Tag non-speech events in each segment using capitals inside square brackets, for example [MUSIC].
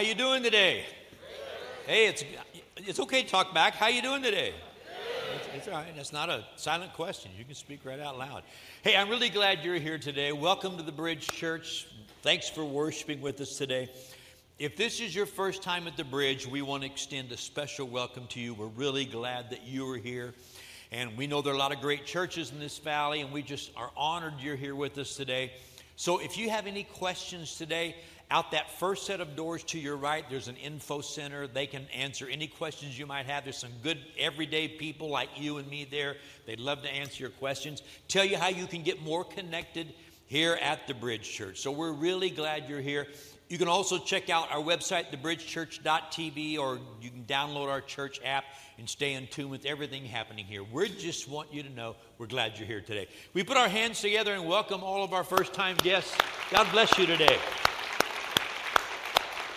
How you doing today? Hey, it's it's okay to talk back. How you doing today? It's, it's all right. That's not a silent question. You can speak right out loud. Hey, I'm really glad you're here today. Welcome to the Bridge Church. Thanks for worshiping with us today. If this is your first time at the Bridge, we want to extend a special welcome to you. We're really glad that you are here. And we know there are a lot of great churches in this valley, and we just are honored you're here with us today. So if you have any questions today, out that first set of doors to your right, there's an info center. They can answer any questions you might have. There's some good everyday people like you and me there. They'd love to answer your questions, tell you how you can get more connected here at the Bridge Church. So we're really glad you're here. You can also check out our website, thebridgechurch.tv, or you can download our church app and stay in tune with everything happening here. We just want you to know we're glad you're here today. We put our hands together and welcome all of our first time guests. God bless you today.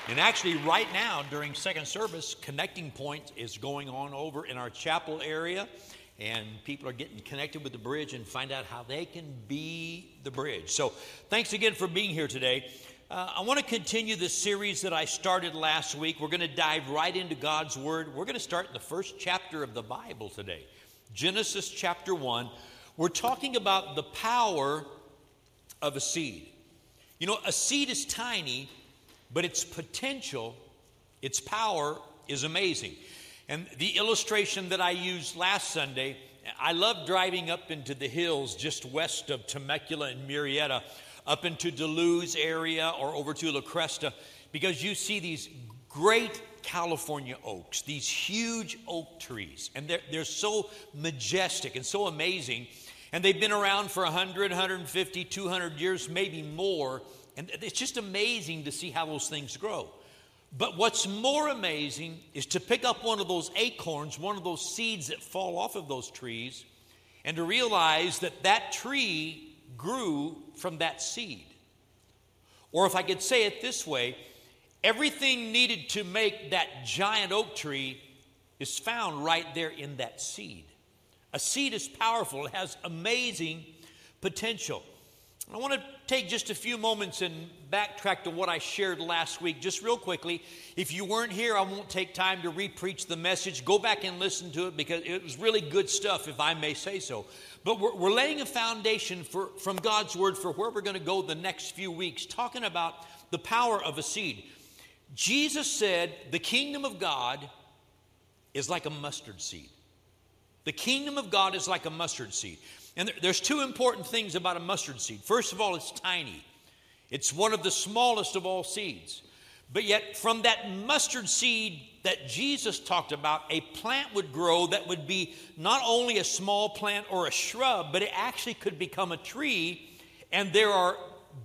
And actually, right now during second service, Connecting Point is going on over in our chapel area, and people are getting connected with the bridge and find out how they can be the bridge. So, thanks again for being here today. Uh, I want to continue the series that I started last week. We're going to dive right into God's Word. We're going to start in the first chapter of the Bible today Genesis chapter 1. We're talking about the power of a seed. You know, a seed is tiny but its potential, its power is amazing. And the illustration that I used last Sunday, I love driving up into the hills just west of Temecula and Murrieta, up into De Luz area or over to La Cresta, because you see these great California oaks, these huge oak trees, and they're, they're so majestic and so amazing. And they've been around for 100, 150, 200 years, maybe more. And it's just amazing to see how those things grow. But what's more amazing is to pick up one of those acorns, one of those seeds that fall off of those trees, and to realize that that tree grew from that seed. Or if I could say it this way, everything needed to make that giant oak tree is found right there in that seed. A seed is powerful, it has amazing potential. I want to take just a few moments and backtrack to what I shared last week, just real quickly. If you weren't here, I won't take time to repreach the message. Go back and listen to it because it was really good stuff, if I may say so. But we're, we're laying a foundation for, from God's Word for where we're going to go the next few weeks, talking about the power of a seed. Jesus said, The kingdom of God is like a mustard seed. The kingdom of God is like a mustard seed. And there's two important things about a mustard seed. First of all, it's tiny, it's one of the smallest of all seeds. But yet, from that mustard seed that Jesus talked about, a plant would grow that would be not only a small plant or a shrub, but it actually could become a tree. And there are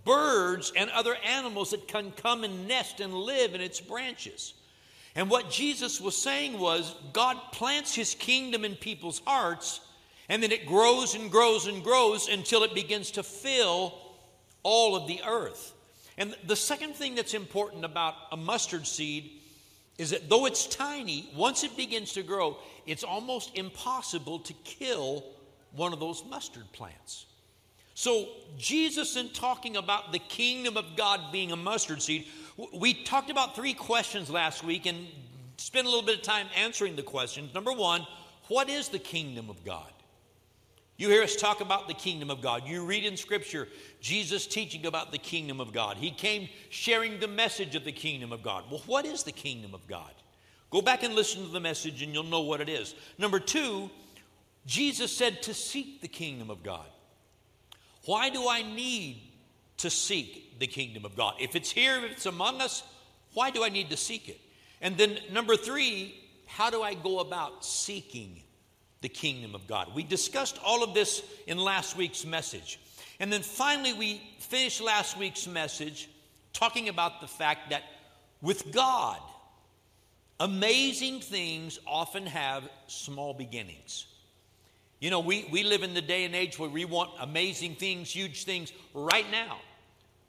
birds and other animals that can come and nest and live in its branches. And what Jesus was saying was God plants his kingdom in people's hearts and then it grows and grows and grows until it begins to fill all of the earth. And the second thing that's important about a mustard seed is that though it's tiny, once it begins to grow, it's almost impossible to kill one of those mustard plants. So, Jesus, in talking about the kingdom of God being a mustard seed, we talked about three questions last week and spent a little bit of time answering the questions. Number one, what is the kingdom of God? You hear us talk about the kingdom of God. You read in Scripture Jesus teaching about the kingdom of God. He came sharing the message of the kingdom of God. Well, what is the kingdom of God? Go back and listen to the message and you'll know what it is. Number two, Jesus said to seek the kingdom of God. Why do I need to seek the kingdom of God? If it's here, if it's among us, why do I need to seek it? And then number three, how do I go about seeking the kingdom of God. We discussed all of this in last week's message. And then finally, we finished last week's message talking about the fact that with God, amazing things often have small beginnings. You know, we, we live in the day and age where we want amazing things, huge things right now.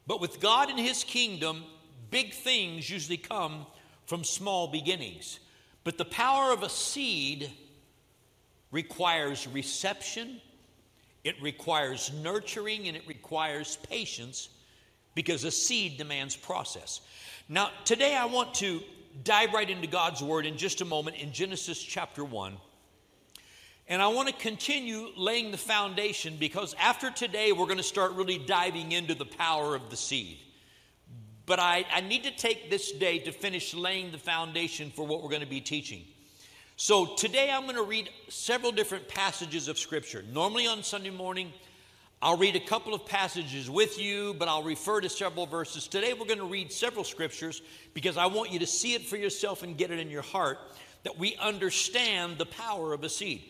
But with God and His kingdom, big things usually come from small beginnings. But the power of a seed requires reception, it requires nurturing, and it requires patience because a seed demands process. Now, today I want to dive right into God's Word in just a moment in Genesis chapter 1. And I want to continue laying the foundation because after today, we're going to start really diving into the power of the seed. But I, I need to take this day to finish laying the foundation for what we're going to be teaching. So today I'm going to read several different passages of Scripture. Normally on Sunday morning, I'll read a couple of passages with you, but I'll refer to several verses. Today we're going to read several scriptures because I want you to see it for yourself and get it in your heart that we understand the power of a seed.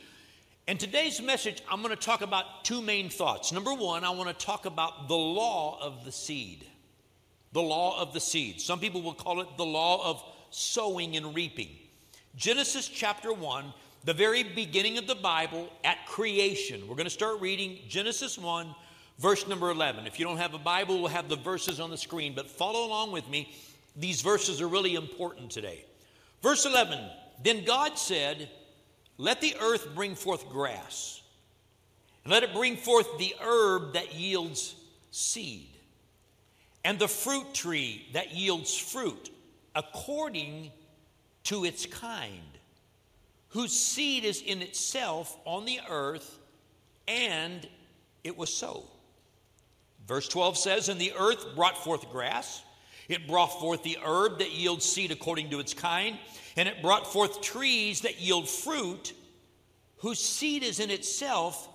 In today's message, I'm going to talk about two main thoughts. Number one, I want to talk about the law of the seed. The law of the seed. Some people will call it the law of sowing and reaping. Genesis chapter 1 the very beginning of the Bible at creation. We're going to start reading Genesis 1, verse number 11. If you don't have a Bible, we'll have the verses on the screen, but follow along with me. These verses are really important today. Verse 11 Then God said, Let the earth bring forth grass, and let it bring forth the herb that yields seed, and the fruit tree that yields fruit according to its kind whose seed is in itself on the earth, and it was so. Verse 12 says, And the earth brought forth grass, it brought forth the herb that yields seed according to its kind, and it brought forth trees that yield fruit, whose seed is in itself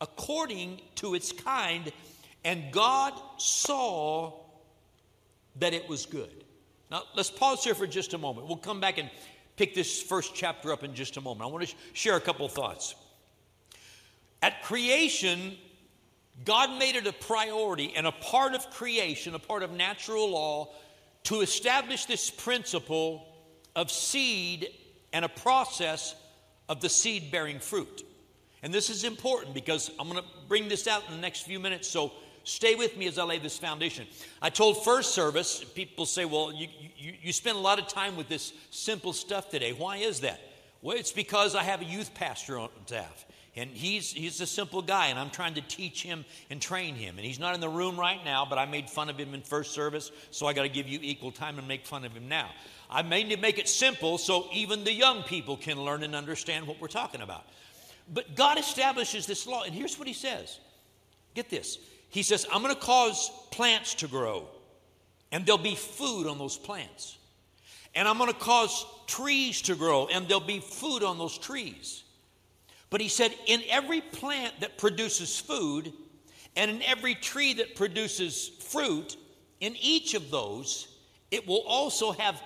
according to its kind. And God saw that it was good. Now, let's pause here for just a moment. We'll come back and pick this first chapter up in just a moment. I want to share a couple thoughts. At creation, God made it a priority and a part of creation, a part of natural law, to establish this principle of seed and a process of the seed bearing fruit. And this is important because I'm going to bring this out in the next few minutes. So Stay with me as I lay this foundation. I told first service, people say, well, you, you, you spend a lot of time with this simple stuff today. Why is that? Well, it's because I have a youth pastor on staff. And he's, he's a simple guy, and I'm trying to teach him and train him. And he's not in the room right now, but I made fun of him in first service, so I got to give you equal time and make fun of him now. I made to make it simple so even the young people can learn and understand what we're talking about. But God establishes this law, and here's what he says get this he says, I'm going to cause plants to grow, and there'll be food on those plants. And I'm going to cause trees to grow, and there'll be food on those trees. But he said, in every plant that produces food, and in every tree that produces fruit, in each of those, it will also have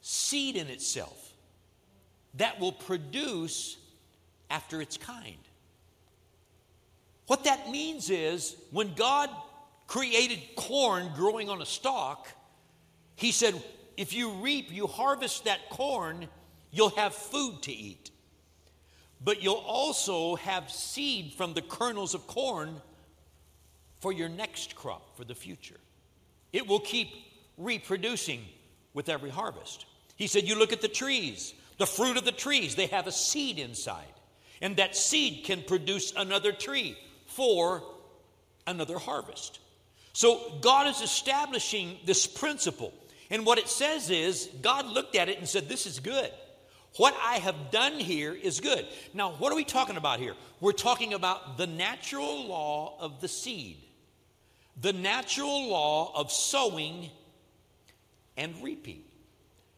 seed in itself that will produce after its kind. What that means is when God created corn growing on a stalk, He said, if you reap, you harvest that corn, you'll have food to eat. But you'll also have seed from the kernels of corn for your next crop for the future. It will keep reproducing with every harvest. He said, You look at the trees, the fruit of the trees, they have a seed inside. And that seed can produce another tree for another harvest. So God is establishing this principle. And what it says is, God looked at it and said, This is good. What I have done here is good. Now, what are we talking about here? We're talking about the natural law of the seed, the natural law of sowing and reaping.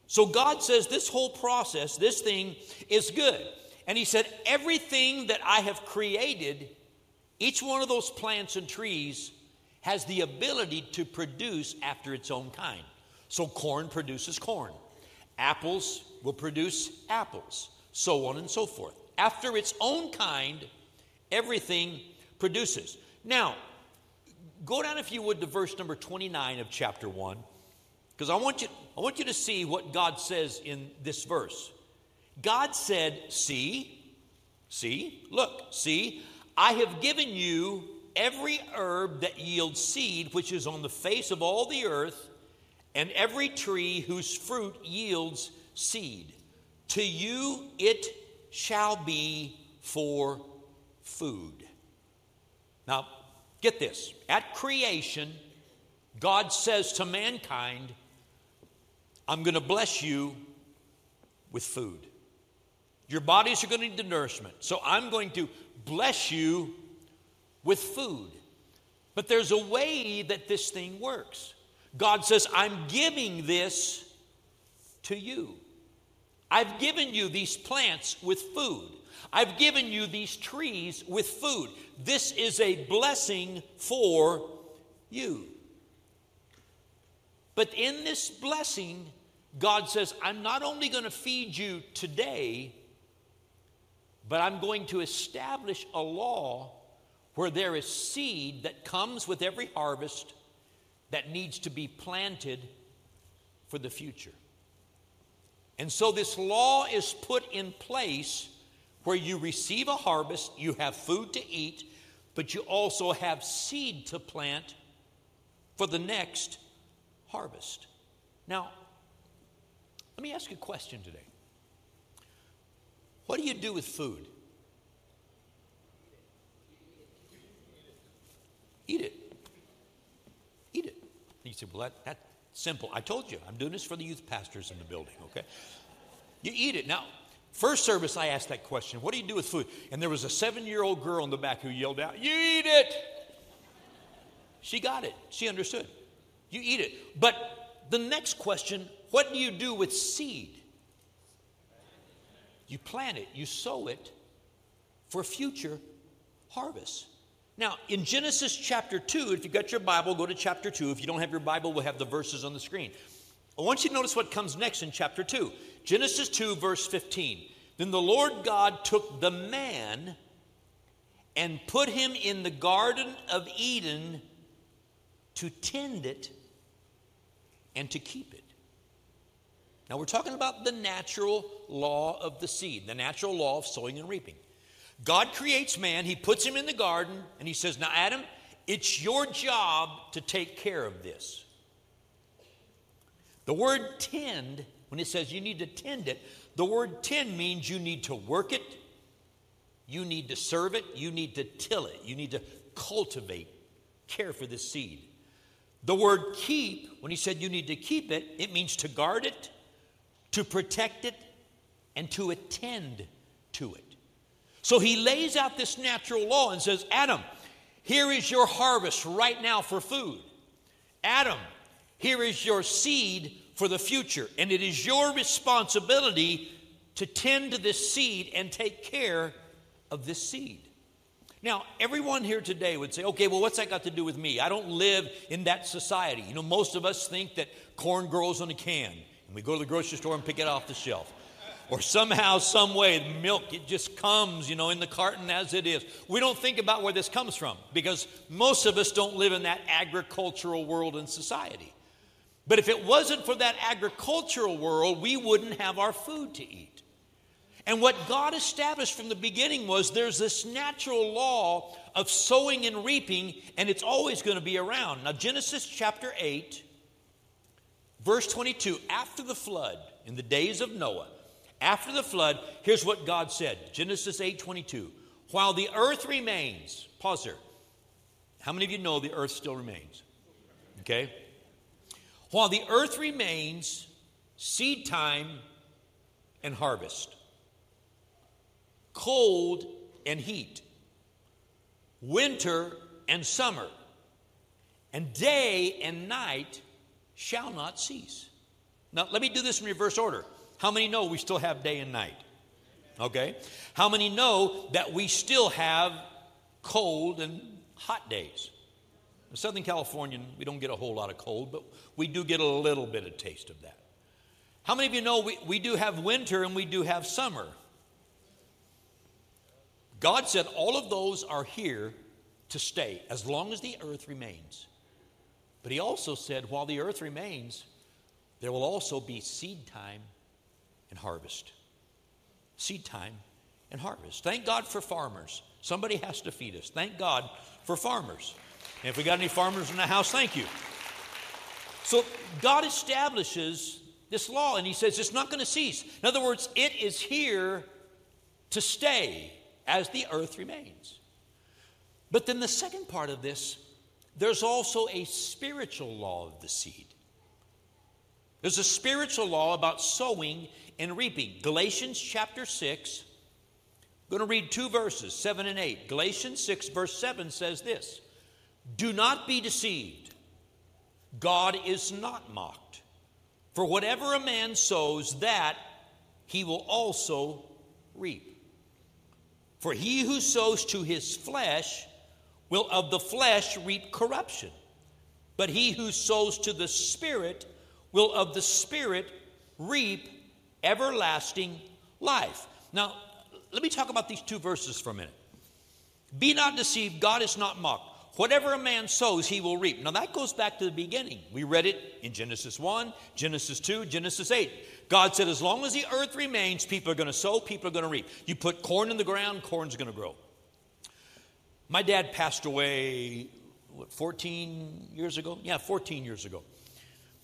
So God says this whole process, this thing is good. And He said, Everything that I have created each one of those plants and trees has the ability to produce after its own kind. So, corn produces corn, apples will produce apples, so on and so forth. After its own kind, everything produces. Now, go down, if you would, to verse number 29 of chapter 1, because I, want you, I want you to see what God says in this verse. God said, See, see, look, see, I have given you every herb that yields seed, which is on the face of all the earth, and every tree whose fruit yields seed. To you it shall be for food. Now, get this. At creation, God says to mankind, I'm going to bless you with food. Your bodies are going to need the nourishment. So I'm going to bless you with food. But there's a way that this thing works. God says, I'm giving this to you. I've given you these plants with food. I've given you these trees with food. This is a blessing for you. But in this blessing, God says, I'm not only going to feed you today, but I'm going to establish a law where there is seed that comes with every harvest that needs to be planted for the future. And so this law is put in place where you receive a harvest, you have food to eat, but you also have seed to plant for the next harvest. Now, let me ask you a question today. What do you do with food? Eat it. Eat it. You say, well, that, that's simple. I told you, I'm doing this for the youth pastors in the building, okay? You eat it. Now, first service, I asked that question What do you do with food? And there was a seven year old girl in the back who yelled out, You eat it. She got it. She understood. You eat it. But the next question what do you do with seed? You plant it, you sow it for future harvest. Now, in Genesis chapter 2, if you've got your Bible, go to chapter 2. If you don't have your Bible, we'll have the verses on the screen. I want you to notice what comes next in chapter 2. Genesis 2, verse 15. Then the Lord God took the man and put him in the Garden of Eden to tend it and to keep it. Now, we're talking about the natural law of the seed, the natural law of sowing and reaping. God creates man, he puts him in the garden, and he says, Now, Adam, it's your job to take care of this. The word tend, when it says you need to tend it, the word tend means you need to work it, you need to serve it, you need to till it, you need to cultivate, care for this seed. The word keep, when he said you need to keep it, it means to guard it, to protect it, and to attend to it. So he lays out this natural law and says, Adam, here is your harvest right now for food. Adam, here is your seed for the future. And it is your responsibility to tend to this seed and take care of this seed. Now, everyone here today would say, okay, well, what's that got to do with me? I don't live in that society. You know, most of us think that corn grows on a can, and we go to the grocery store and pick it off the shelf or somehow, some way, milk, it just comes, you know, in the carton as it is. We don't think about where this comes from because most of us don't live in that agricultural world and society. But if it wasn't for that agricultural world, we wouldn't have our food to eat. And what God established from the beginning was there's this natural law of sowing and reaping, and it's always going to be around. Now, Genesis chapter 8, verse 22 after the flood, in the days of Noah, after the flood, here's what God said Genesis 8 22. While the earth remains, pause there. How many of you know the earth still remains? Okay? While the earth remains, seed time and harvest, cold and heat, winter and summer, and day and night shall not cease. Now, let me do this in reverse order. How many know we still have day and night? Okay. How many know that we still have cold and hot days? In Southern California, we don't get a whole lot of cold, but we do get a little bit of taste of that. How many of you know we, we do have winter and we do have summer? God said all of those are here to stay as long as the earth remains. But He also said while the earth remains, there will also be seed time and harvest. Seed time and harvest. Thank God for farmers. Somebody has to feed us. Thank God for farmers. And if we got any farmers in the house, thank you. So God establishes this law and he says it's not going to cease. In other words, it is here to stay as the earth remains. But then the second part of this, there's also a spiritual law of the seed. There's a spiritual law about sowing and reaping. Galatians chapter 6. I'm going to read two verses, 7 and 8. Galatians 6, verse 7 says this Do not be deceived. God is not mocked. For whatever a man sows, that he will also reap. For he who sows to his flesh will of the flesh reap corruption, but he who sows to the Spirit will of the Spirit reap everlasting life. Now, let me talk about these two verses for a minute. Be not deceived, God is not mocked. Whatever a man sows, he will reap. Now, that goes back to the beginning. We read it in Genesis 1, Genesis 2, Genesis 8. God said, as long as the earth remains, people are going to sow, people are going to reap. You put corn in the ground, corn's going to grow. My dad passed away, what, 14 years ago? Yeah, 14 years ago.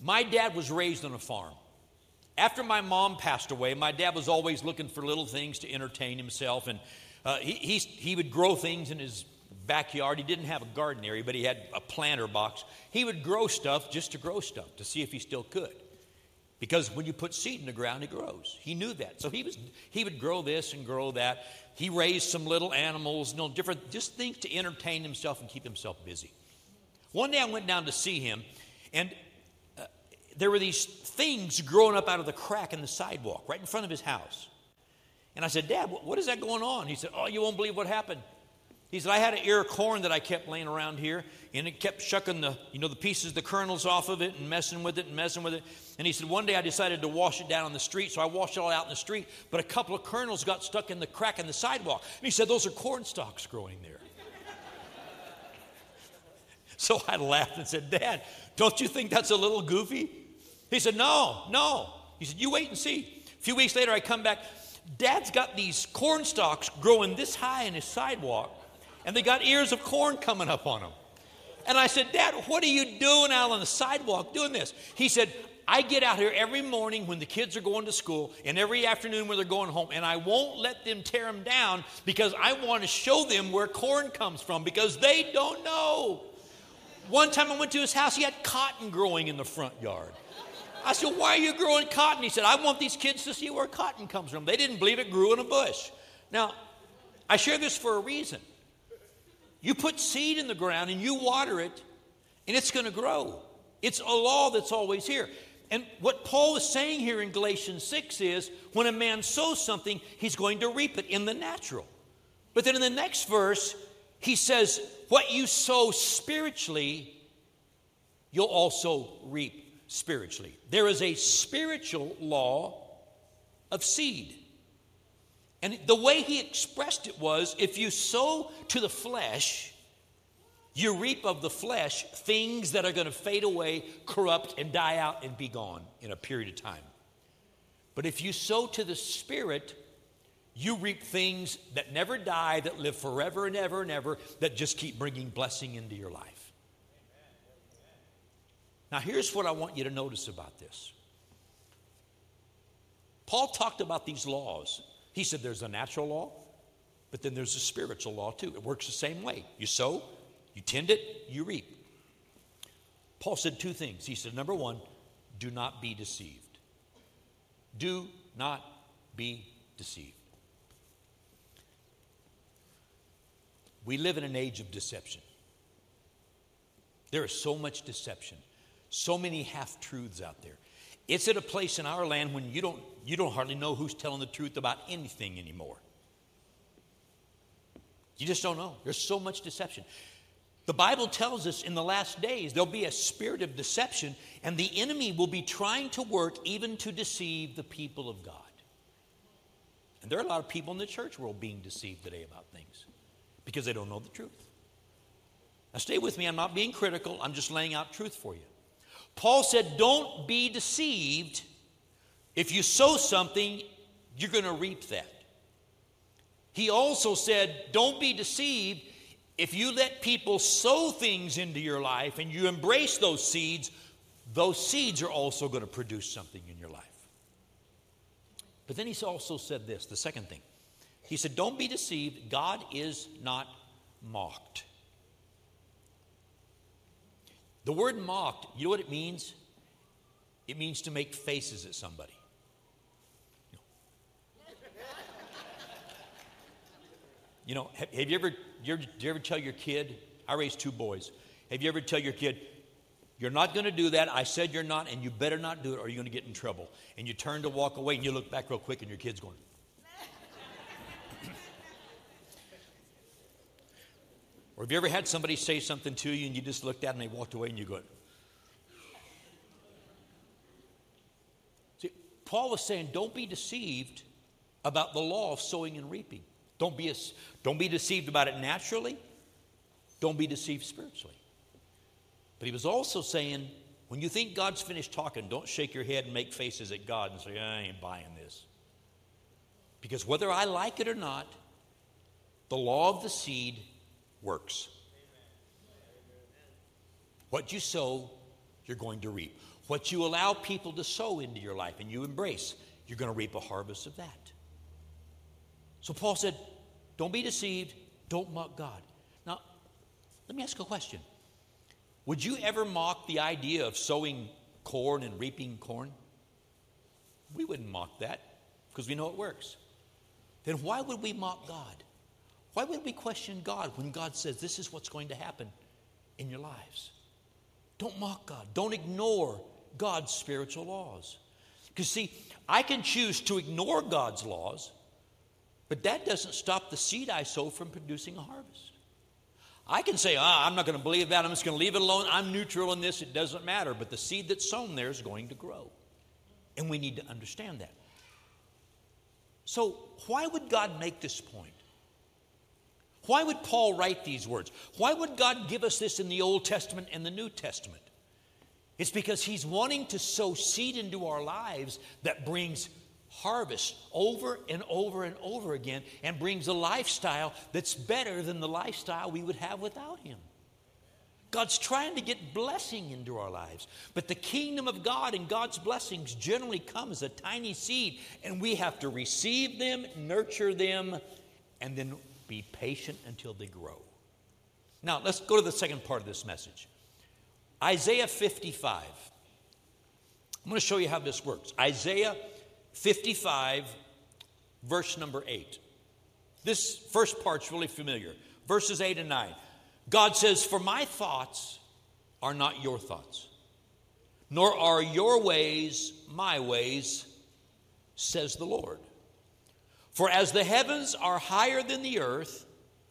My dad was raised on a farm. After my mom passed away, my dad was always looking for little things to entertain himself, and uh, he, he, he would grow things in his backyard. He didn't have a garden area, but he had a planter box. He would grow stuff just to grow stuff to see if he still could. Because when you put seed in the ground, it grows. He knew that. So he, was, he would grow this and grow that. He raised some little animals, you know, different, just things to entertain himself and keep himself busy. One day I went down to see him, and uh, there were these things growing up out of the crack in the sidewalk right in front of his house. And I said, Dad, what is that going on? He said, Oh, you won't believe what happened. He said, I had an ear of corn that I kept laying around here, and it kept shucking the, you know, the pieces, the kernels off of it and messing with it and messing with it. And he said, one day I decided to wash it down on the street, so I washed it all out in the street, but a couple of kernels got stuck in the crack in the sidewalk. And he said, those are corn stalks growing there. [LAUGHS] so I laughed and said, Dad, don't you think that's a little goofy? He said, No, no. He said, You wait and see. A few weeks later, I come back. Dad's got these corn stalks growing this high in his sidewalk, and they got ears of corn coming up on them. And I said, Dad, what are you doing out on the sidewalk doing this? He said, I get out here every morning when the kids are going to school and every afternoon when they're going home, and I won't let them tear them down because I want to show them where corn comes from because they don't know. One time I went to his house, he had cotton growing in the front yard. I said, Why are you growing cotton? He said, I want these kids to see where cotton comes from. They didn't believe it grew in a bush. Now, I share this for a reason. You put seed in the ground and you water it, and it's going to grow. It's a law that's always here. And what Paul is saying here in Galatians 6 is when a man sows something, he's going to reap it in the natural. But then in the next verse, he says, What you sow spiritually, you'll also reap spiritually. There is a spiritual law of seed. And the way he expressed it was if you sow to the flesh, you reap of the flesh things that are going to fade away, corrupt, and die out and be gone in a period of time. But if you sow to the Spirit, you reap things that never die, that live forever and ever and ever, that just keep bringing blessing into your life. Now, here's what I want you to notice about this. Paul talked about these laws. He said there's a natural law, but then there's a spiritual law too. It works the same way. You sow, you tend it, you reap. Paul said two things. He said, number one, do not be deceived. Do not be deceived. We live in an age of deception. There is so much deception. So many half truths out there. It's at a place in our land when you don't, you don't hardly know who's telling the truth about anything anymore. You just don't know. There's so much deception. The Bible tells us in the last days there'll be a spirit of deception, and the enemy will be trying to work even to deceive the people of God. And there are a lot of people in the church world being deceived today about things because they don't know the truth. Now, stay with me. I'm not being critical, I'm just laying out truth for you. Paul said, Don't be deceived. If you sow something, you're going to reap that. He also said, Don't be deceived. If you let people sow things into your life and you embrace those seeds, those seeds are also going to produce something in your life. But then he also said this the second thing. He said, Don't be deceived. God is not mocked. The word mocked, you know what it means? it means to make faces at somebody. You know, have, have you, ever, you ever, you ever tell your kid, I raised two boys, have you ever tell your kid, you're not going to do that. I said you're not, and you better not do it, or you're going to get in trouble. And you turn to walk away, and you look back real quick, and your kid's going. [CLEARS THROAT] or have you ever had somebody say something to you, and you just looked at them, and they walked away, and you go. See, Paul was saying, don't be deceived about the law of sowing and reaping. Don't be, a, don't be deceived about it naturally. Don't be deceived spiritually. But he was also saying, when you think God's finished talking, don't shake your head and make faces at God and say, I ain't buying this. Because whether I like it or not, the law of the seed works. What you sow, you're going to reap. What you allow people to sow into your life and you embrace, you're going to reap a harvest of that. So Paul said, Don't be deceived, don't mock God. Now, let me ask a question. Would you ever mock the idea of sowing corn and reaping corn? We wouldn't mock that because we know it works. Then why would we mock God? Why would we question God when God says this is what's going to happen in your lives? Don't mock God. Don't ignore God's spiritual laws. Because, see, I can choose to ignore God's laws, but that doesn't stop the seed I sow from producing a harvest. I can say, ah, I'm not going to believe that. I'm just going to leave it alone. I'm neutral in this. It doesn't matter. But the seed that's sown there is going to grow. And we need to understand that. So, why would God make this point? Why would Paul write these words? Why would God give us this in the Old Testament and the New Testament? It's because He's wanting to sow seed into our lives that brings harvest over and over and over again and brings a lifestyle that's better than the lifestyle we would have without Him. God's trying to get blessing into our lives. But the kingdom of God and God's blessings generally come as a tiny seed, and we have to receive them, nurture them, and then be patient until they grow. Now, let's go to the second part of this message Isaiah 55. I'm going to show you how this works. Isaiah 55, verse number 8. This first part's really familiar. Verses 8 and 9. God says, For my thoughts are not your thoughts, nor are your ways my ways, says the Lord. For as the heavens are higher than the earth,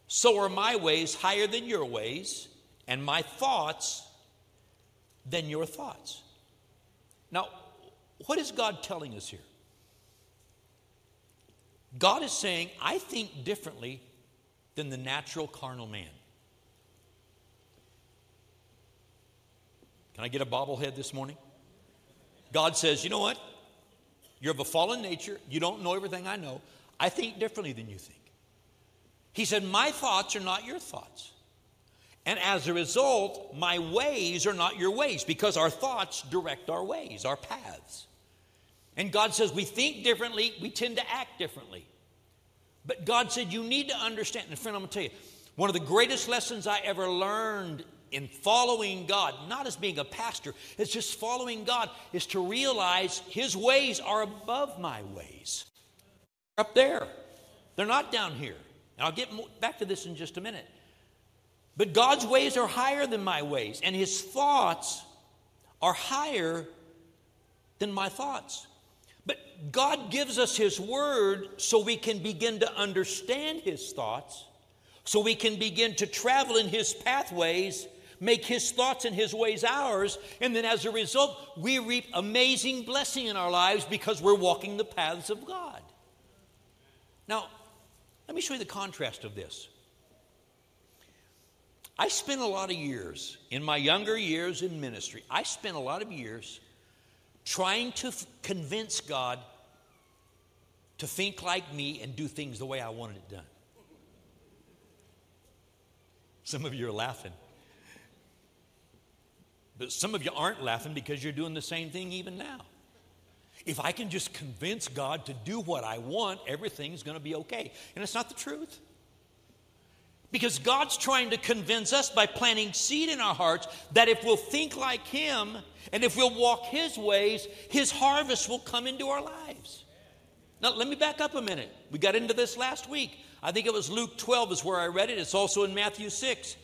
so are my ways higher than your ways, and my thoughts than your thoughts. Now, what is God telling us here? God is saying, I think differently than the natural carnal man. Can I get a bobblehead this morning? God says, You know what? You're of a fallen nature. You don't know everything I know. I think differently than you think. He said, My thoughts are not your thoughts. And as a result, my ways are not your ways because our thoughts direct our ways, our paths. And God says we think differently, we tend to act differently. But God said you need to understand. And friend, I'm going to tell you, one of the greatest lessons I ever learned in following God, not as being a pastor, it's just following God, is to realize His ways are above my ways. Up there, they're not down here. And I'll get back to this in just a minute. But God's ways are higher than my ways, and His thoughts are higher than my thoughts. But God gives us His Word so we can begin to understand His thoughts, so we can begin to travel in His pathways, make His thoughts and His ways ours, and then as a result, we reap amazing blessing in our lives because we're walking the paths of God. Now, let me show you the contrast of this. I spent a lot of years, in my younger years in ministry, I spent a lot of years trying to f- convince God to think like me and do things the way I wanted it done. Some of you are laughing. But some of you aren't laughing because you're doing the same thing even now. If I can just convince God to do what I want, everything's going to be okay. And it's not the truth. Because God's trying to convince us by planting seed in our hearts that if we'll think like Him and if we'll walk His ways, His harvest will come into our lives. Now, let me back up a minute. We got into this last week. I think it was Luke 12 is where I read it. It's also in Matthew 6.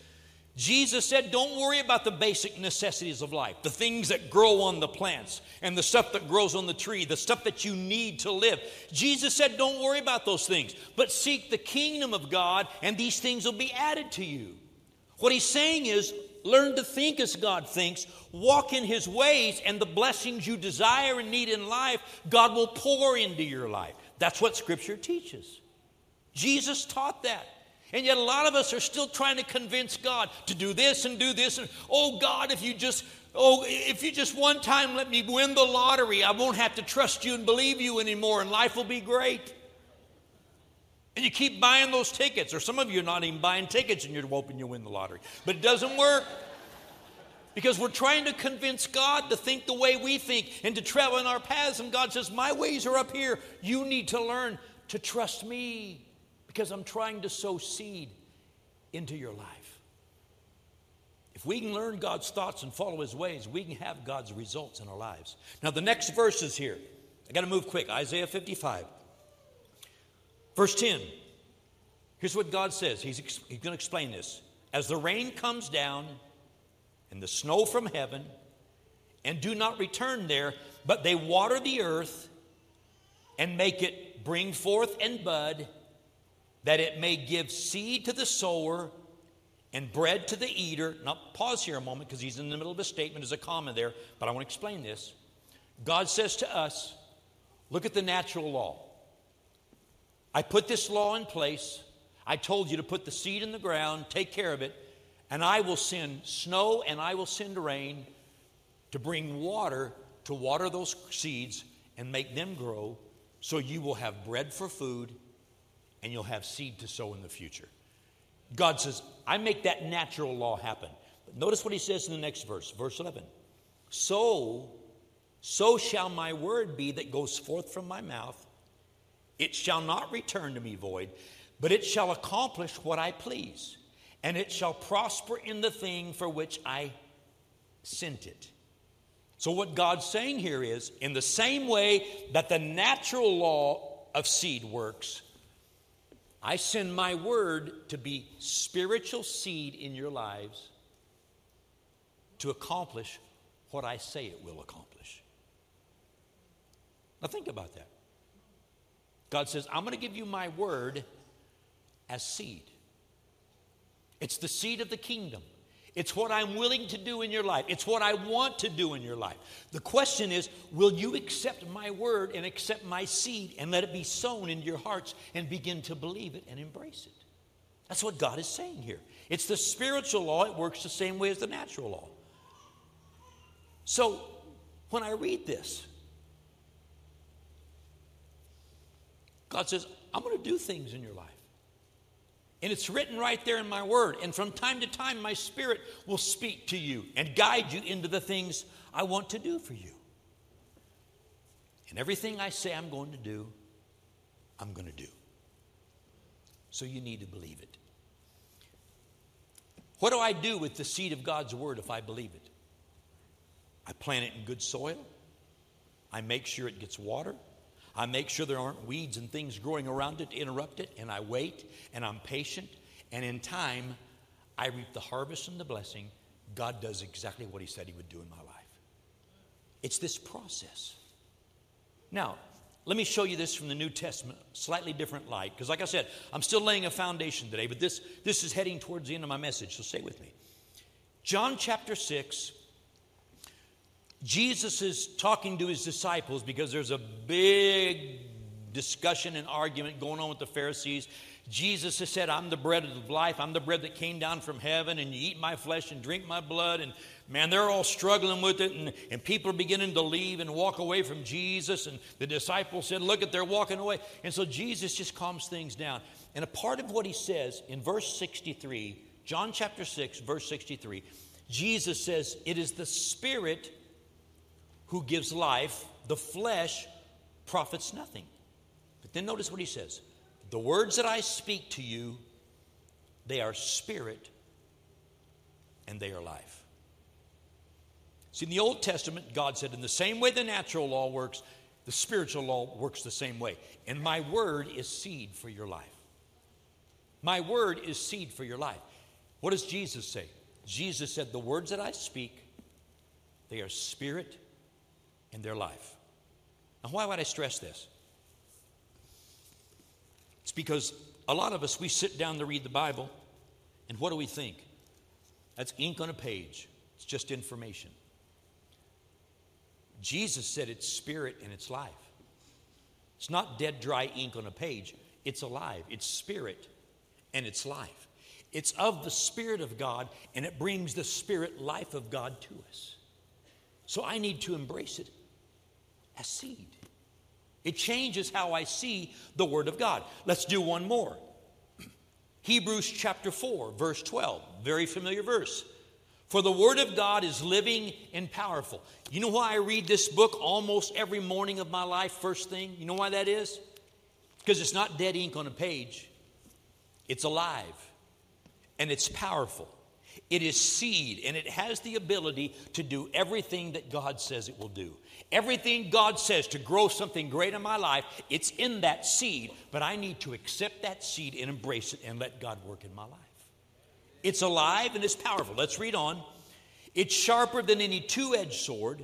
Jesus said, Don't worry about the basic necessities of life, the things that grow on the plants and the stuff that grows on the tree, the stuff that you need to live. Jesus said, Don't worry about those things, but seek the kingdom of God, and these things will be added to you. What he's saying is, learn to think as God thinks, walk in his ways, and the blessings you desire and need in life, God will pour into your life. That's what Scripture teaches. Jesus taught that. And yet, a lot of us are still trying to convince God to do this and do this. And, oh, God, if you just, oh, if you just one time let me win the lottery, I won't have to trust you and believe you anymore, and life will be great. And you keep buying those tickets, or some of you are not even buying tickets and you're hoping you win the lottery. But it doesn't work. Because we're trying to convince God to think the way we think and to travel in our paths. And God says, My ways are up here. You need to learn to trust me because I'm trying to sow seed into your life. If we can learn God's thoughts and follow His ways, we can have God's results in our lives. Now, the next verse is here. I got to move quick. Isaiah 55, verse 10. Here's what God says He's, he's going to explain this. As the rain comes down and the snow from heaven, and do not return there, but they water the earth and make it bring forth and bud that it may give seed to the sower and bread to the eater. Now, pause here a moment because he's in the middle of a statement. There's a comma there, but I want to explain this. God says to us, look at the natural law. I put this law in place. I told you to put the seed in the ground, take care of it, and I will send snow and I will send rain to bring water to water those seeds and make them grow so you will have bread for food and you'll have seed to sow in the future. God says, I make that natural law happen. But notice what he says in the next verse, verse 11. So, so shall my word be that goes forth from my mouth. It shall not return to me void, but it shall accomplish what I please, and it shall prosper in the thing for which I sent it. So, what God's saying here is in the same way that the natural law of seed works, I send my word to be spiritual seed in your lives to accomplish what I say it will accomplish. Now, think about that. God says, I'm going to give you my word as seed. It's the seed of the kingdom. It's what I'm willing to do in your life. It's what I want to do in your life. The question is will you accept my word and accept my seed and let it be sown into your hearts and begin to believe it and embrace it? That's what God is saying here. It's the spiritual law, it works the same way as the natural law. So when I read this, God says, I'm going to do things in your life. And it's written right there in my word. And from time to time, my spirit will speak to you and guide you into the things I want to do for you. And everything I say I'm going to do, I'm going to do. So you need to believe it. What do I do with the seed of God's word if I believe it? I plant it in good soil. I make sure it gets water. I make sure there aren't weeds and things growing around it to interrupt it, and I wait and I'm patient. And in time, I reap the harvest and the blessing. God does exactly what He said He would do in my life. It's this process. Now, let me show you this from the New Testament, slightly different light, because like I said, I'm still laying a foundation today, but this, this is heading towards the end of my message, so stay with me. John chapter 6, Jesus is talking to his disciples because there's a big discussion and argument going on with the Pharisees. Jesus has said, I'm the bread of life. I'm the bread that came down from heaven, and you eat my flesh and drink my blood. And man, they're all struggling with it, and, and people are beginning to leave and walk away from Jesus. And the disciples said, Look at, they're walking away. And so Jesus just calms things down. And a part of what he says in verse 63, John chapter 6, verse 63, Jesus says, It is the Spirit who gives life, the flesh profits nothing. But then notice what he says The words that I speak to you they are spirit, and they are life. See, in the Old Testament, God said, in the same way the natural law works, the spiritual law works the same way. And my word is seed for your life. My word is seed for your life. What does Jesus say? Jesus said, The words that I speak, they are spirit and their life. Now, why would I stress this? It's because a lot of us, we sit down to read the Bible, and what do we think? That's ink on a page, it's just information. Jesus said it's spirit and it's life. It's not dead, dry ink on a page, it's alive, it's spirit and it's life. It's of the Spirit of God, and it brings the Spirit life of God to us. So I need to embrace it as seed. It changes how I see the Word of God. Let's do one more. [CLEARS THROAT] Hebrews chapter 4, verse 12, very familiar verse. For the Word of God is living and powerful. You know why I read this book almost every morning of my life, first thing? You know why that is? Because it's not dead ink on a page, it's alive and it's powerful. It is seed and it has the ability to do everything that God says it will do. Everything God says to grow something great in my life, it's in that seed, but I need to accept that seed and embrace it and let God work in my life. It's alive and it's powerful. Let's read on. It's sharper than any two edged sword,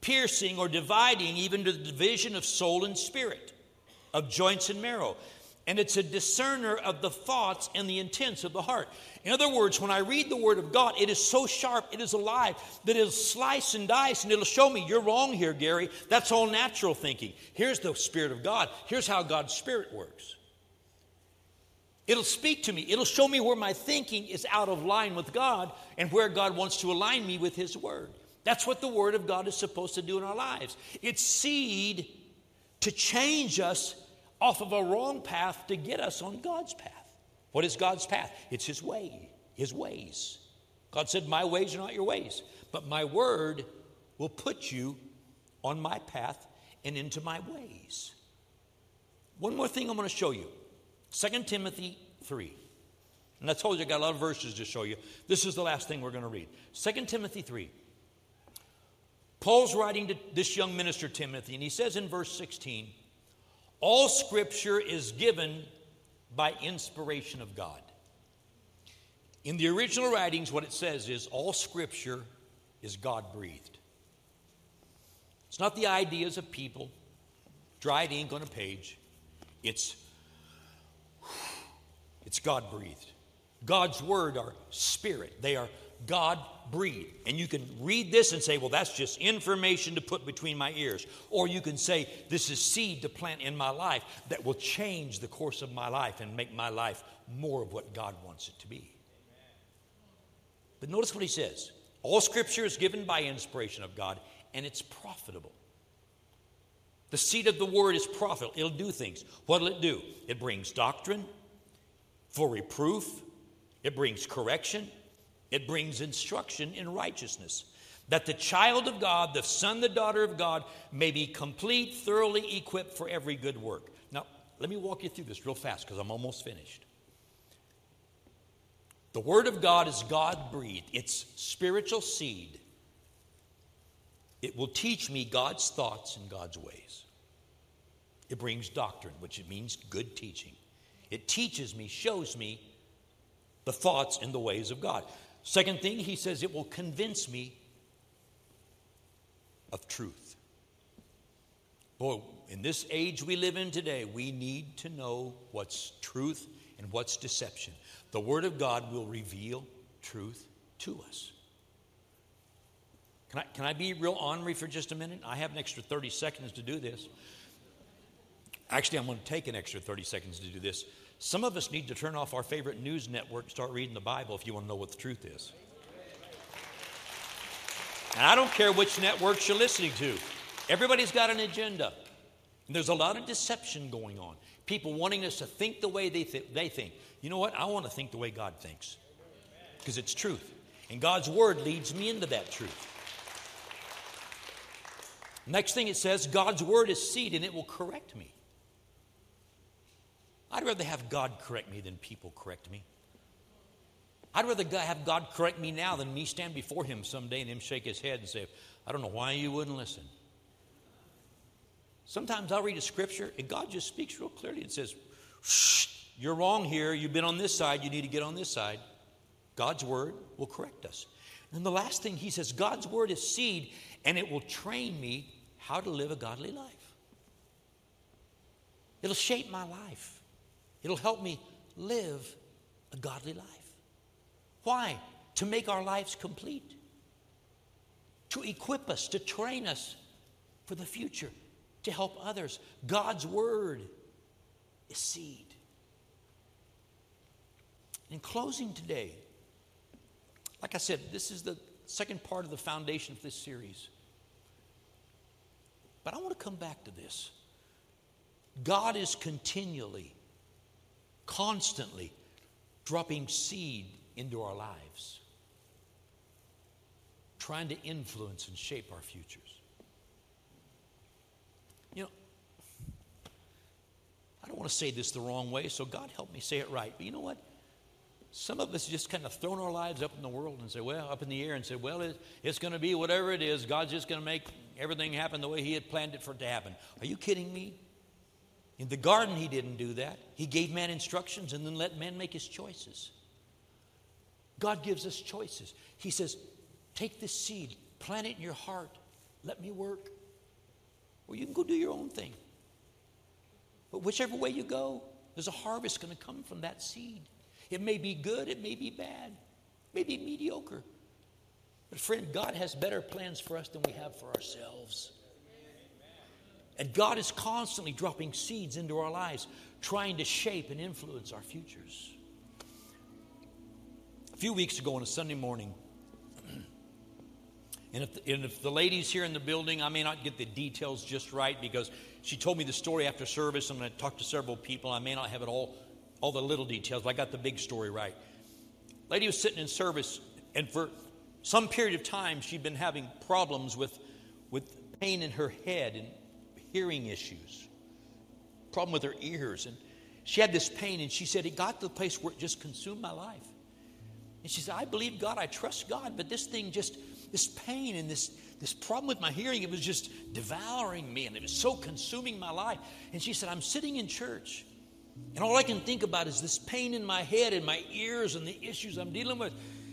piercing or dividing even to the division of soul and spirit, of joints and marrow and it's a discerner of the thoughts and the intents of the heart. In other words, when I read the Word of God, it is so sharp, it is alive, that it'll slice and dice and it'll show me, you're wrong here, Gary. That's all natural thinking. Here's the Spirit of God. Here's how God's Spirit works. It'll speak to me, it'll show me where my thinking is out of line with God and where God wants to align me with His Word. That's what the Word of God is supposed to do in our lives. It's seed to change us off of a wrong path to get us on God's path. What is God's path? It's His way, His ways. God said, My ways are not your ways, but my word will put you on my path and into my ways. One more thing I'm going to show you 2 Timothy 3. And I told you I got a lot of verses to show you. This is the last thing we're going to read. 2 Timothy 3. Paul's writing to this young minister, Timothy, and he says in verse 16, all scripture is given by inspiration of God. In the original writings, what it says is all scripture is God breathed. It's not the ideas of people, dried ink on a page. It's, it's God breathed. God's word are spirit, they are God breathed. And you can read this and say, well, that's just information to put between my ears. Or you can say, this is seed to plant in my life that will change the course of my life and make my life more of what God wants it to be. But notice what he says all scripture is given by inspiration of God, and it's profitable. The seed of the word is profitable. It'll do things. What'll it do? It brings doctrine for reproof, it brings correction, it brings instruction in righteousness, that the child of God, the son, the daughter of God, may be complete, thoroughly equipped for every good work. Now, let me walk you through this real fast because I'm almost finished. The Word of God is God breathed, it's spiritual seed. It will teach me God's thoughts and God's ways. It brings doctrine, which means good teaching. It teaches me, shows me the thoughts and the ways of God. Second thing, he says it will convince me of truth. Boy, in this age we live in today, we need to know what's truth and what's deception. The Word of God will reveal truth to us. Can I, can I be real ornery for just a minute? I have an extra 30 seconds to do this. Actually, I'm going to take an extra 30 seconds to do this. Some of us need to turn off our favorite news network and start reading the Bible if you want to know what the truth is. And I don't care which networks you're listening to, everybody's got an agenda. And there's a lot of deception going on. People wanting us to think the way they, th- they think. You know what? I want to think the way God thinks because it's truth. And God's word leads me into that truth. Next thing it says, God's word is seed and it will correct me. I'd rather have God correct me than people correct me. I'd rather have God correct me now than me stand before Him someday and Him shake His head and say, I don't know why you wouldn't listen. Sometimes I'll read a scripture and God just speaks real clearly and says, you're wrong here. You've been on this side. You need to get on this side. God's word will correct us. And the last thing he says God's word is seed, and it will train me how to live a godly life. It'll shape my life, it'll help me live a godly life. Why? To make our lives complete, to equip us, to train us for the future, to help others. God's word is seed. In closing today, like I said, this is the second part of the foundation of this series. But I want to come back to this. God is continually, constantly dropping seed into our lives, trying to influence and shape our futures. You know, I don't want to say this the wrong way, so God help me say it right. But you know what? Some of us just kind of thrown our lives up in the world and say, well, up in the air and say, well, it, it's going to be whatever it is. God's just going to make everything happen the way He had planned it for it to happen. Are you kidding me? In the garden, He didn't do that. He gave man instructions and then let man make his choices. God gives us choices. He says, take this seed, plant it in your heart, let me work. Or you can go do your own thing. But whichever way you go, there's a harvest going to come from that seed. It may be good, it may be bad, it may be mediocre. But, friend, God has better plans for us than we have for ourselves. And God is constantly dropping seeds into our lives, trying to shape and influence our futures. A few weeks ago on a Sunday morning, [CLEARS THROAT] and if, the, and if the ladies here in the building, I may not get the details just right because she told me the story after service. I'm going to talk to several people. I may not have it all all the little details, but I got the big story right. Lady was sitting in service, and for some period of time, she'd been having problems with, with pain in her head and hearing issues, problem with her ears. And she had this pain, and she said, It got to the place where it just consumed my life. And she said, I believe God, I trust God, but this thing just, this pain and this, this problem with my hearing, it was just devouring me, and it was so consuming my life. And she said, I'm sitting in church. And all I can think about is this pain in my head and my ears and the issues I'm dealing with.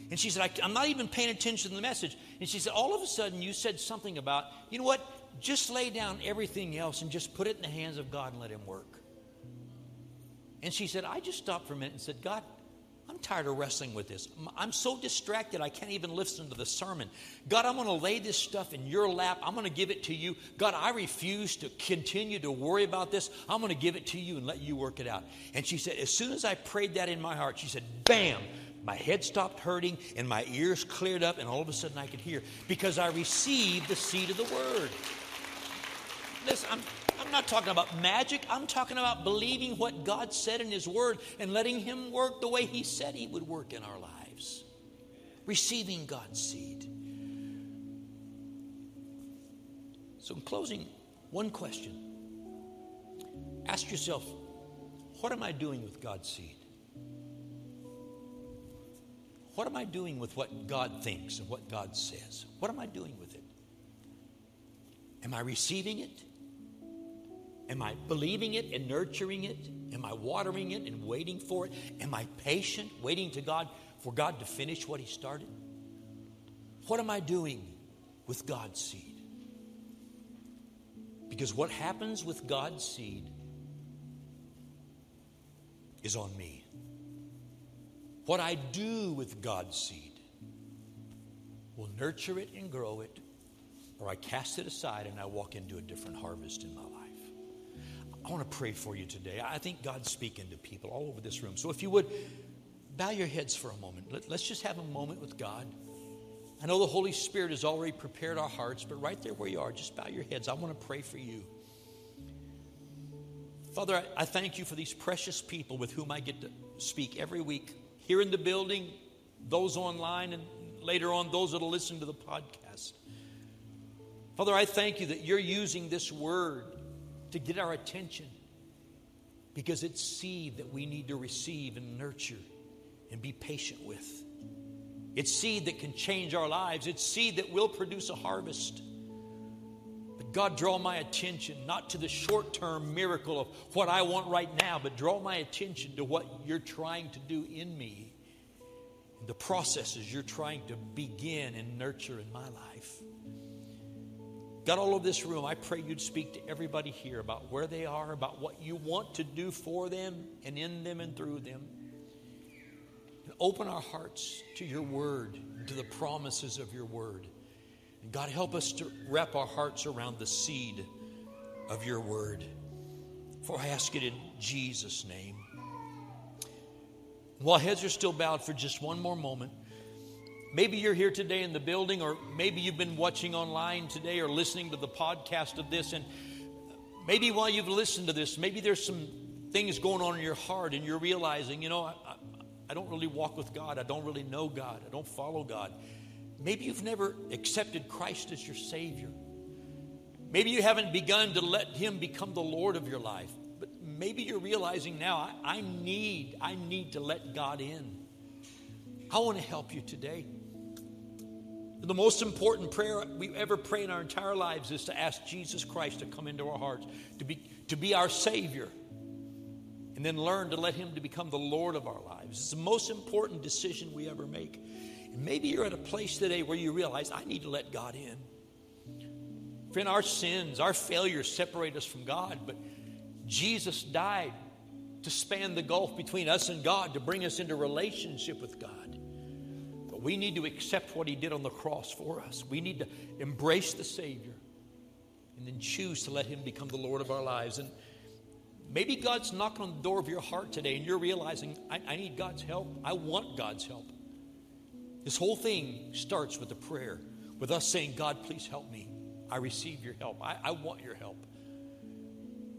And she said, I'm not even paying attention to the message. And she said, All of a sudden, you said something about, you know what? Just lay down everything else and just put it in the hands of God and let Him work. And she said, I just stopped for a minute and said, God, I'm tired of wrestling with this. I'm so distracted, I can't even listen to the sermon. God, I'm going to lay this stuff in your lap. I'm going to give it to you. God, I refuse to continue to worry about this. I'm going to give it to you and let you work it out. And she said, as soon as I prayed that in my heart, she said, bam, my head stopped hurting and my ears cleared up, and all of a sudden I could hear because I received the seed of the word. Listen, I'm, I'm not talking about magic. I'm talking about believing what God said in His Word and letting Him work the way He said He would work in our lives. Receiving God's seed. So, in closing, one question ask yourself what am I doing with God's seed? What am I doing with what God thinks and what God says? What am I doing with it? Am I receiving it? Am I believing it and nurturing it? Am I watering it and waiting for it? Am I patient, waiting to God for God to finish what He started? What am I doing with God's seed? Because what happens with God's seed is on me. What I do with God's seed will nurture it and grow it, or I cast it aside and I walk into a different harvest in my life. I want to pray for you today. I think God's speaking to people all over this room. So if you would, bow your heads for a moment. Let, us just have a moment with God. I know the Holy Spirit has already prepared our hearts, but right there where you are, just bow your heads. I want to pray for you. Father, I, I thank you for these precious people with whom I get to speak every week here in the building, those online, and later on, those that'll listen to the podcast. Father, I thank you that you're using this word to get our attention because it's seed that we need to receive and nurture and be patient with. It's seed that can change our lives, it's seed that will produce a harvest. But God, draw my attention not to the short term miracle of what I want right now, but draw my attention to what you're trying to do in me, the processes you're trying to begin and nurture in my life. God, all over this room, I pray you'd speak to everybody here about where they are, about what you want to do for them and in them and through them. And open our hearts to your word, to the promises of your word. And God, help us to wrap our hearts around the seed of your word. For I ask it in Jesus' name. While heads are still bowed for just one more moment, Maybe you're here today in the building, or maybe you've been watching online today or listening to the podcast of this. And maybe while you've listened to this, maybe there's some things going on in your heart, and you're realizing, you know, I, I, I don't really walk with God. I don't really know God. I don't follow God. Maybe you've never accepted Christ as your Savior. Maybe you haven't begun to let Him become the Lord of your life. But maybe you're realizing now, I, I need, I need to let God in. I want to help you today. The most important prayer we ever pray in our entire lives is to ask Jesus Christ to come into our hearts, to be, to be our Savior, and then learn to let Him to become the Lord of our lives. It's the most important decision we ever make. And maybe you're at a place today where you realize, I need to let God in. Friend, our sins, our failures separate us from God, but Jesus died to span the gulf between us and God, to bring us into relationship with God we need to accept what he did on the cross for us. We need to embrace the Savior and then choose to let him become the Lord of our lives. And maybe God's knocking on the door of your heart today and you're realizing, I, I need God's help. I want God's help. This whole thing starts with a prayer, with us saying, God, please help me. I receive your help. I, I want your help.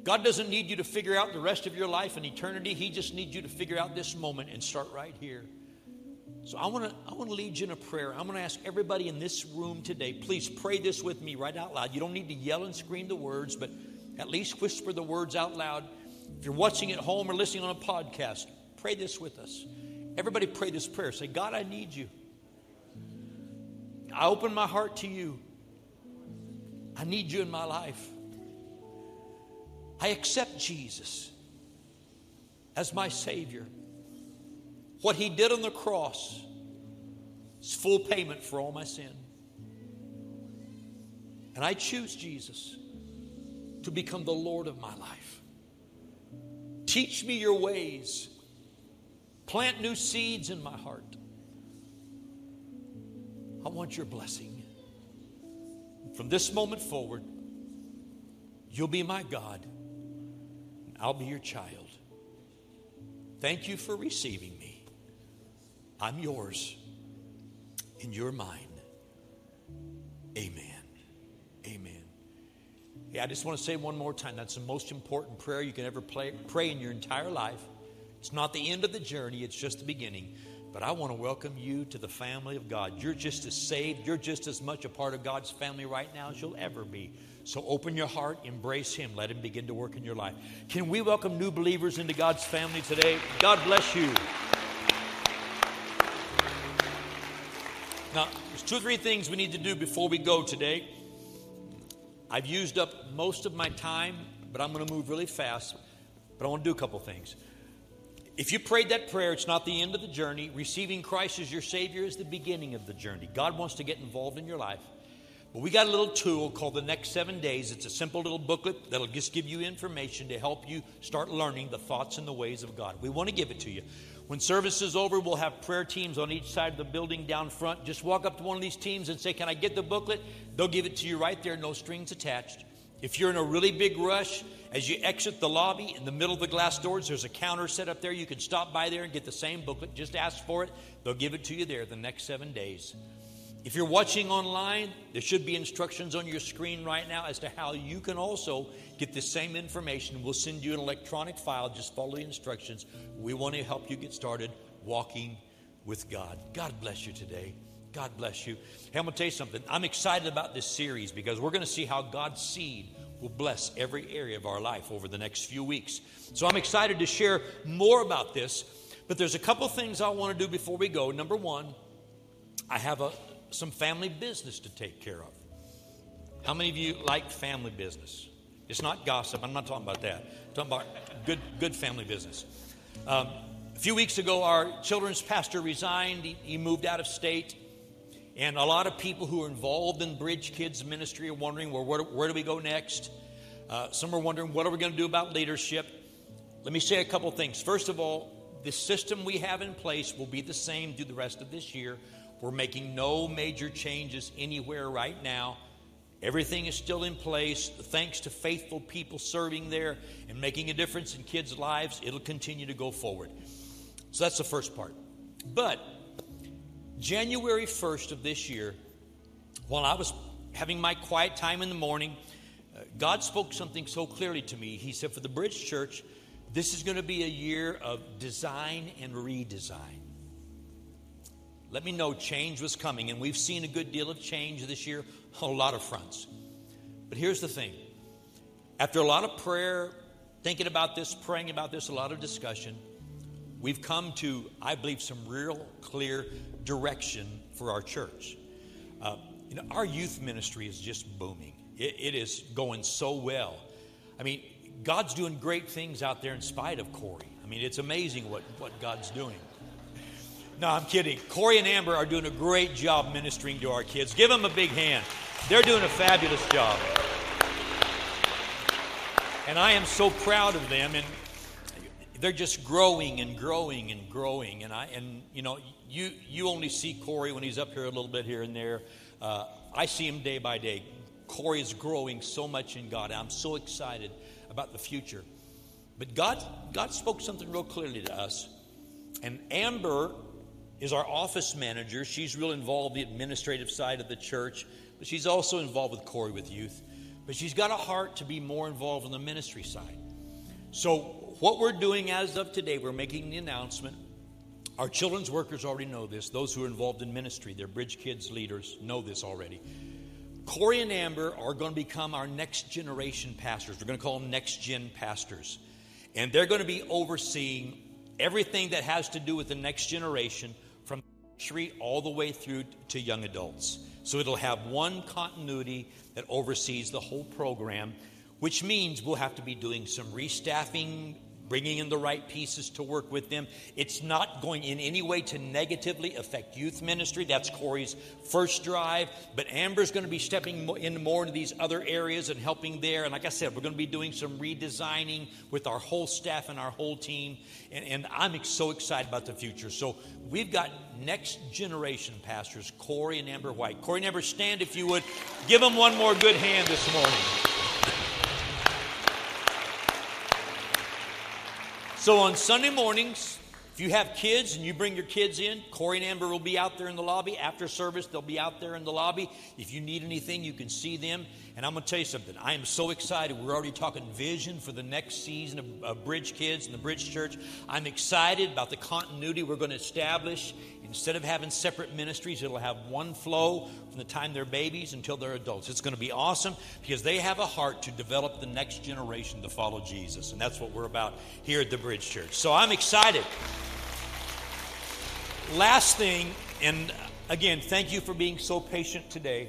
God doesn't need you to figure out the rest of your life and eternity. He just needs you to figure out this moment and start right here. So I want to I want to lead you in a prayer. I'm going to ask everybody in this room today, please pray this with me right out loud. You don't need to yell and scream the words, but at least whisper the words out loud. If you're watching at home or listening on a podcast, pray this with us. Everybody pray this prayer. Say, God, I need you. I open my heart to you. I need you in my life. I accept Jesus as my Savior. What he did on the cross is full payment for all my sin. And I choose Jesus to become the Lord of my life. Teach me your ways. Plant new seeds in my heart. I want your blessing. From this moment forward, you'll be my God. I'll be your child. Thank you for receiving me. I'm yours and you're mine. Amen. Amen. Yeah, I just want to say one more time that's the most important prayer you can ever play, pray in your entire life. It's not the end of the journey, it's just the beginning. But I want to welcome you to the family of God. You're just as saved, you're just as much a part of God's family right now as you'll ever be. So open your heart, embrace Him, let Him begin to work in your life. Can we welcome new believers into God's family today? God bless you. Now, there's two or three things we need to do before we go today. I've used up most of my time, but I'm going to move really fast. But I want to do a couple things. If you prayed that prayer, it's not the end of the journey. Receiving Christ as your Savior is the beginning of the journey. God wants to get involved in your life. But we got a little tool called the Next Seven Days. It's a simple little booklet that'll just give you information to help you start learning the thoughts and the ways of God. We want to give it to you. When service is over, we'll have prayer teams on each side of the building down front. Just walk up to one of these teams and say, Can I get the booklet? They'll give it to you right there, no strings attached. If you're in a really big rush, as you exit the lobby in the middle of the glass doors, there's a counter set up there. You can stop by there and get the same booklet. Just ask for it, they'll give it to you there the next seven days. If you're watching online, there should be instructions on your screen right now as to how you can also get the same information. We'll send you an electronic file. Just follow the instructions. We want to help you get started walking with God. God bless you today. God bless you. Hey, I'm going to tell you something. I'm excited about this series because we're going to see how God's seed will bless every area of our life over the next few weeks. So I'm excited to share more about this. But there's a couple things I want to do before we go. Number one, I have a, some family business to take care of. How many of you like family business? It's not gossip. I'm not talking about that. I'm talking about good, good family business. Um, a few weeks ago, our children's pastor resigned. He, he, moved out of state. And a lot of people who are involved in Bridge Kids ministry are wondering, well, where, where do we go next? Uh, some are wondering, what are we going to do about leadership? Let me say a couple things. First of all, the system we have in place will be the same through the rest of this year. We're making no major changes anywhere right now. Everything is still in place. Thanks to faithful people serving there and making a difference in kids' lives, it'll continue to go forward. So that's the first part. But January 1st of this year, while I was having my quiet time in the morning, uh, God spoke something so clearly to me. He said, For the Bridge Church, this is going to be a year of design and redesign. Let me know change was coming, and we've seen a good deal of change this year on a lot of fronts. But here's the thing after a lot of prayer, thinking about this, praying about this, a lot of discussion, we've come to, I believe, some real clear direction for our church. Uh, you know, our youth ministry is just booming. It, it is going so well. I mean, God's doing great things out there in spite of Corey. I mean, it's amazing what, what God's doing. No, I'm kidding. Corey and Amber are doing a great job ministering to our kids. Give them a big hand. They're doing a fabulous job. And I am so proud of them. And they're just growing and growing and growing. And I and you know, you you only see Corey when he's up here a little bit here and there. Uh, I see him day by day. Corey is growing so much in God. I'm so excited about the future. But God God spoke something real clearly to us. And Amber is our office manager. She's real involved in the administrative side of the church, but she's also involved with Corey with youth. But she's got a heart to be more involved on the ministry side. So, what we're doing as of today, we're making the announcement. Our children's workers already know this. Those who are involved in ministry, they're Bridge Kids leaders, know this already. Corey and Amber are going to become our next generation pastors. We're going to call them next gen pastors. And they're going to be overseeing everything that has to do with the next generation all the way through to young adults. So it'll have one continuity that oversees the whole program, which means we'll have to be doing some restaffing, bringing in the right pieces to work with them. It's not going in any way to negatively affect youth ministry. That's Corey's first drive. But Amber's going to be stepping in more into these other areas and helping there. And like I said, we're going to be doing some redesigning with our whole staff and our whole team. And, and I'm so excited about the future. So we've got next generation pastors, Corey and Amber White. Corey and Amber, stand if you would. Give them one more good hand this morning. So on Sunday mornings, if you have kids and you bring your kids in, Corey and Amber will be out there in the lobby. After service, they'll be out there in the lobby. If you need anything, you can see them. And I'm going to tell you something. I am so excited. We're already talking vision for the next season of, of Bridge Kids and the Bridge Church. I'm excited about the continuity we're going to establish Instead of having separate ministries, it'll have one flow from the time they're babies until they're adults. It's going to be awesome because they have a heart to develop the next generation to follow Jesus. And that's what we're about here at the Bridge Church. So I'm excited. Last thing, and again, thank you for being so patient today,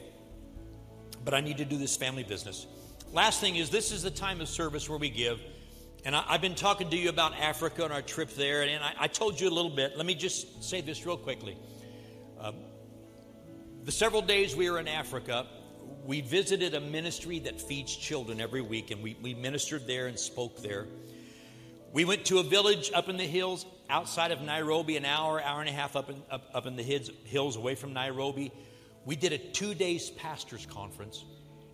but I need to do this family business. Last thing is this is the time of service where we give. And I, have been talking to you about Africa and our trip there, and I, I, told you a little bit. Let me just say this real quickly. Um, the several days we were in Africa, we visited a ministry that feeds children every week, and we, we ministered there and spoke there. We went to a village up in the hills outside of Nairobi, an hour, hour and a half up in, up, up in the hills away from Nairobi. We did a two days pastors conference,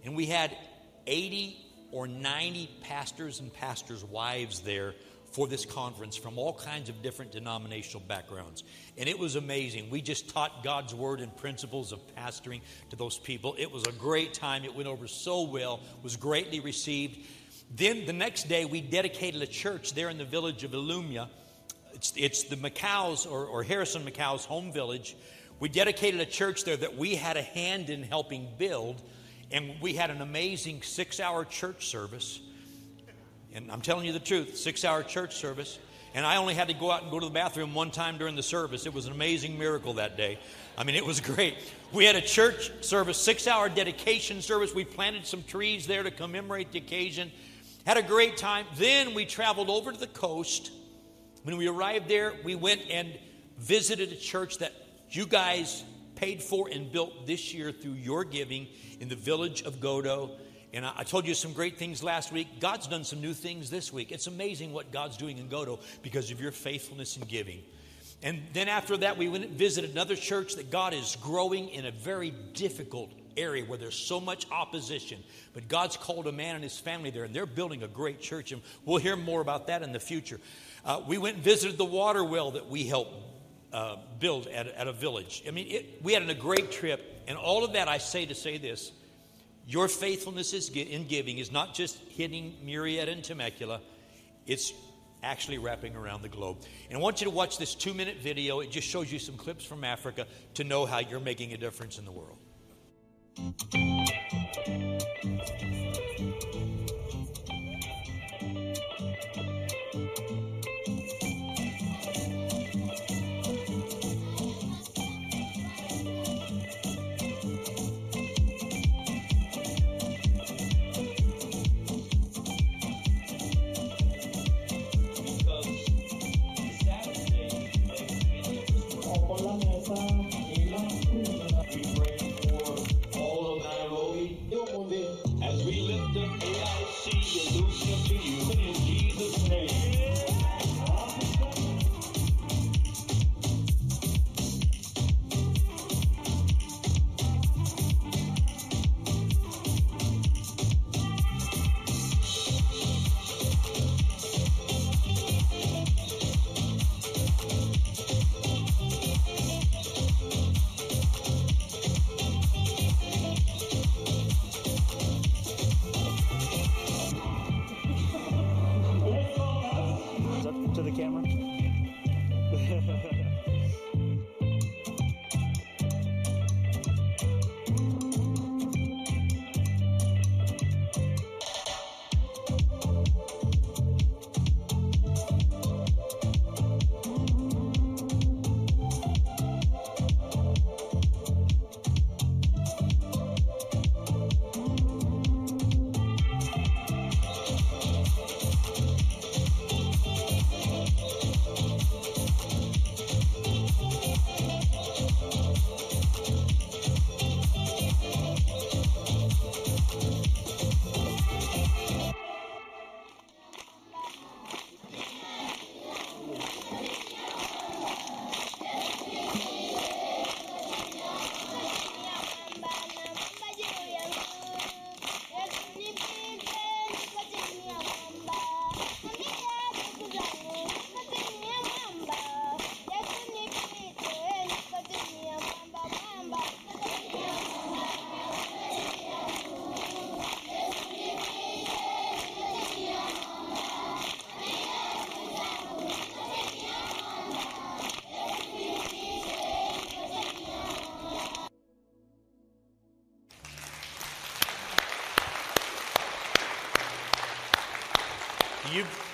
and we had 80 or 90 pastors and pastors' wives there for this conference from all kinds of different denominational backgrounds. And it was amazing. We just taught God's word and principles of pastoring to those people. It was a great time. It went over so well, was greatly received. Then the next day, we dedicated a church there in the village of Illumia. It's, it's the McCows or, or Harrison McCow's home village. We dedicated a church there that we had a hand in helping build and we had an amazing six hour church service. And I'm telling you the truth, six hour church service. And I only had to go out and go to the bathroom one time during the service. It was an amazing miracle that day. I mean, it was great. We had a church service, six hour dedication service. We planted some trees there to commemorate the occasion. Had a great time. Then we traveled over to the coast. When we arrived there, we went and visited a church that you guys paid for and built this year through your giving in the village of Godo. And I, told you some great things last week. God's done some new things this week. It's amazing what God's doing in Godo because of your faithfulness in giving. And then after that, we went and visited another church that God is growing in a very difficult area where there's so much opposition. But God's called a man and his family there, and they're building a great church. And we'll hear more about that in the future. Uh, we went and visited the water well that we helped uh, build at, at a village. I mean, it, we had a great trip. And all of that I say to say this your faithfulness is in giving is not just hitting Murrieta and Temecula, it's actually wrapping around the globe. And I want you to watch this two minute video. It just shows you some clips from Africa to know how you're making a difference in the world.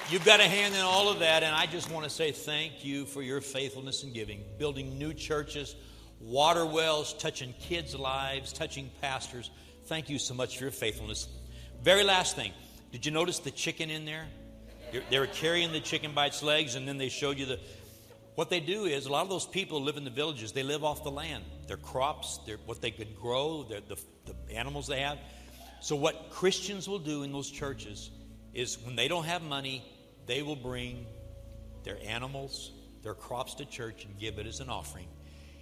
You've, got a hand in all of that, and I just want to say thank you for your faithfulness in giving, building new churches, water wells, touching kids' lives, touching pastors. Thank you so much for your faithfulness. Very last thing did you notice the chicken in there? They were carrying the chicken by its legs, and then they showed you the. What they do is a lot of those people live in the villages. They live off the land. Their crops, their, what they could grow, the, the animals they have. So what Christians will do in those churches is when they don't have money, they will bring their animals, their crops to church and give it as an offering.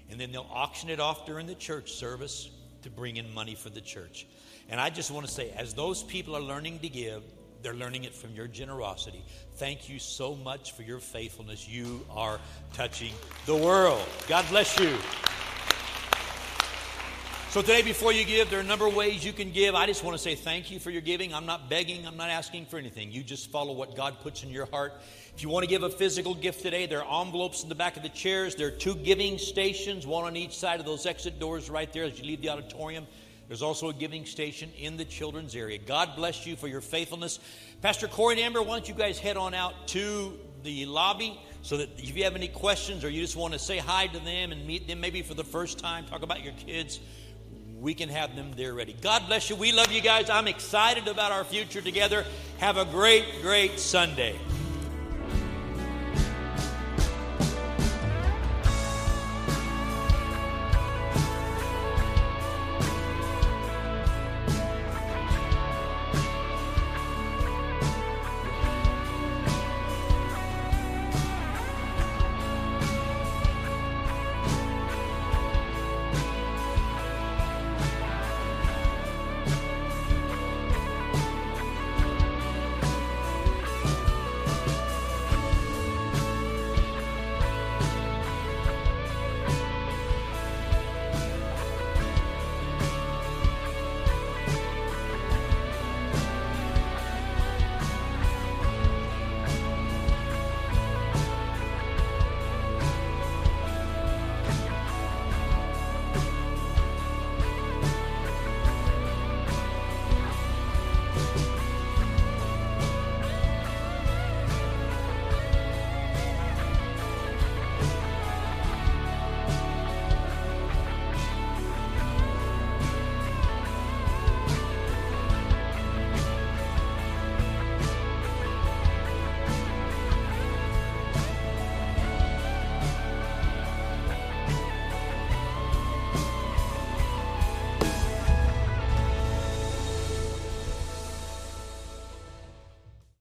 And then they'll auction it off during the church service to bring in money for the church. And I just want to say, as those people are learning to give, they're learning it from your generosity. Thank you so much for your faithfulness. You are touching the world. God bless you. So, today, before you give, there are a number of ways you can give. I just want to say thank you for your giving. I'm not begging, I'm not asking for anything. You just follow what God puts in your heart. If you want to give a physical gift today, there are envelopes in the back of the chairs. There are two giving stations, one on each side of those exit doors right there as you leave the auditorium. There's also a giving station in the children's area. God bless you for your faithfulness. Pastor Corey and Amber, why don't you guys head on out to the lobby so that if you have any questions or you just want to say hi to them and meet them maybe for the first time, talk about your kids, we can have them there ready. God bless you. We love you guys. I'm excited about our future together. Have a great, great Sunday.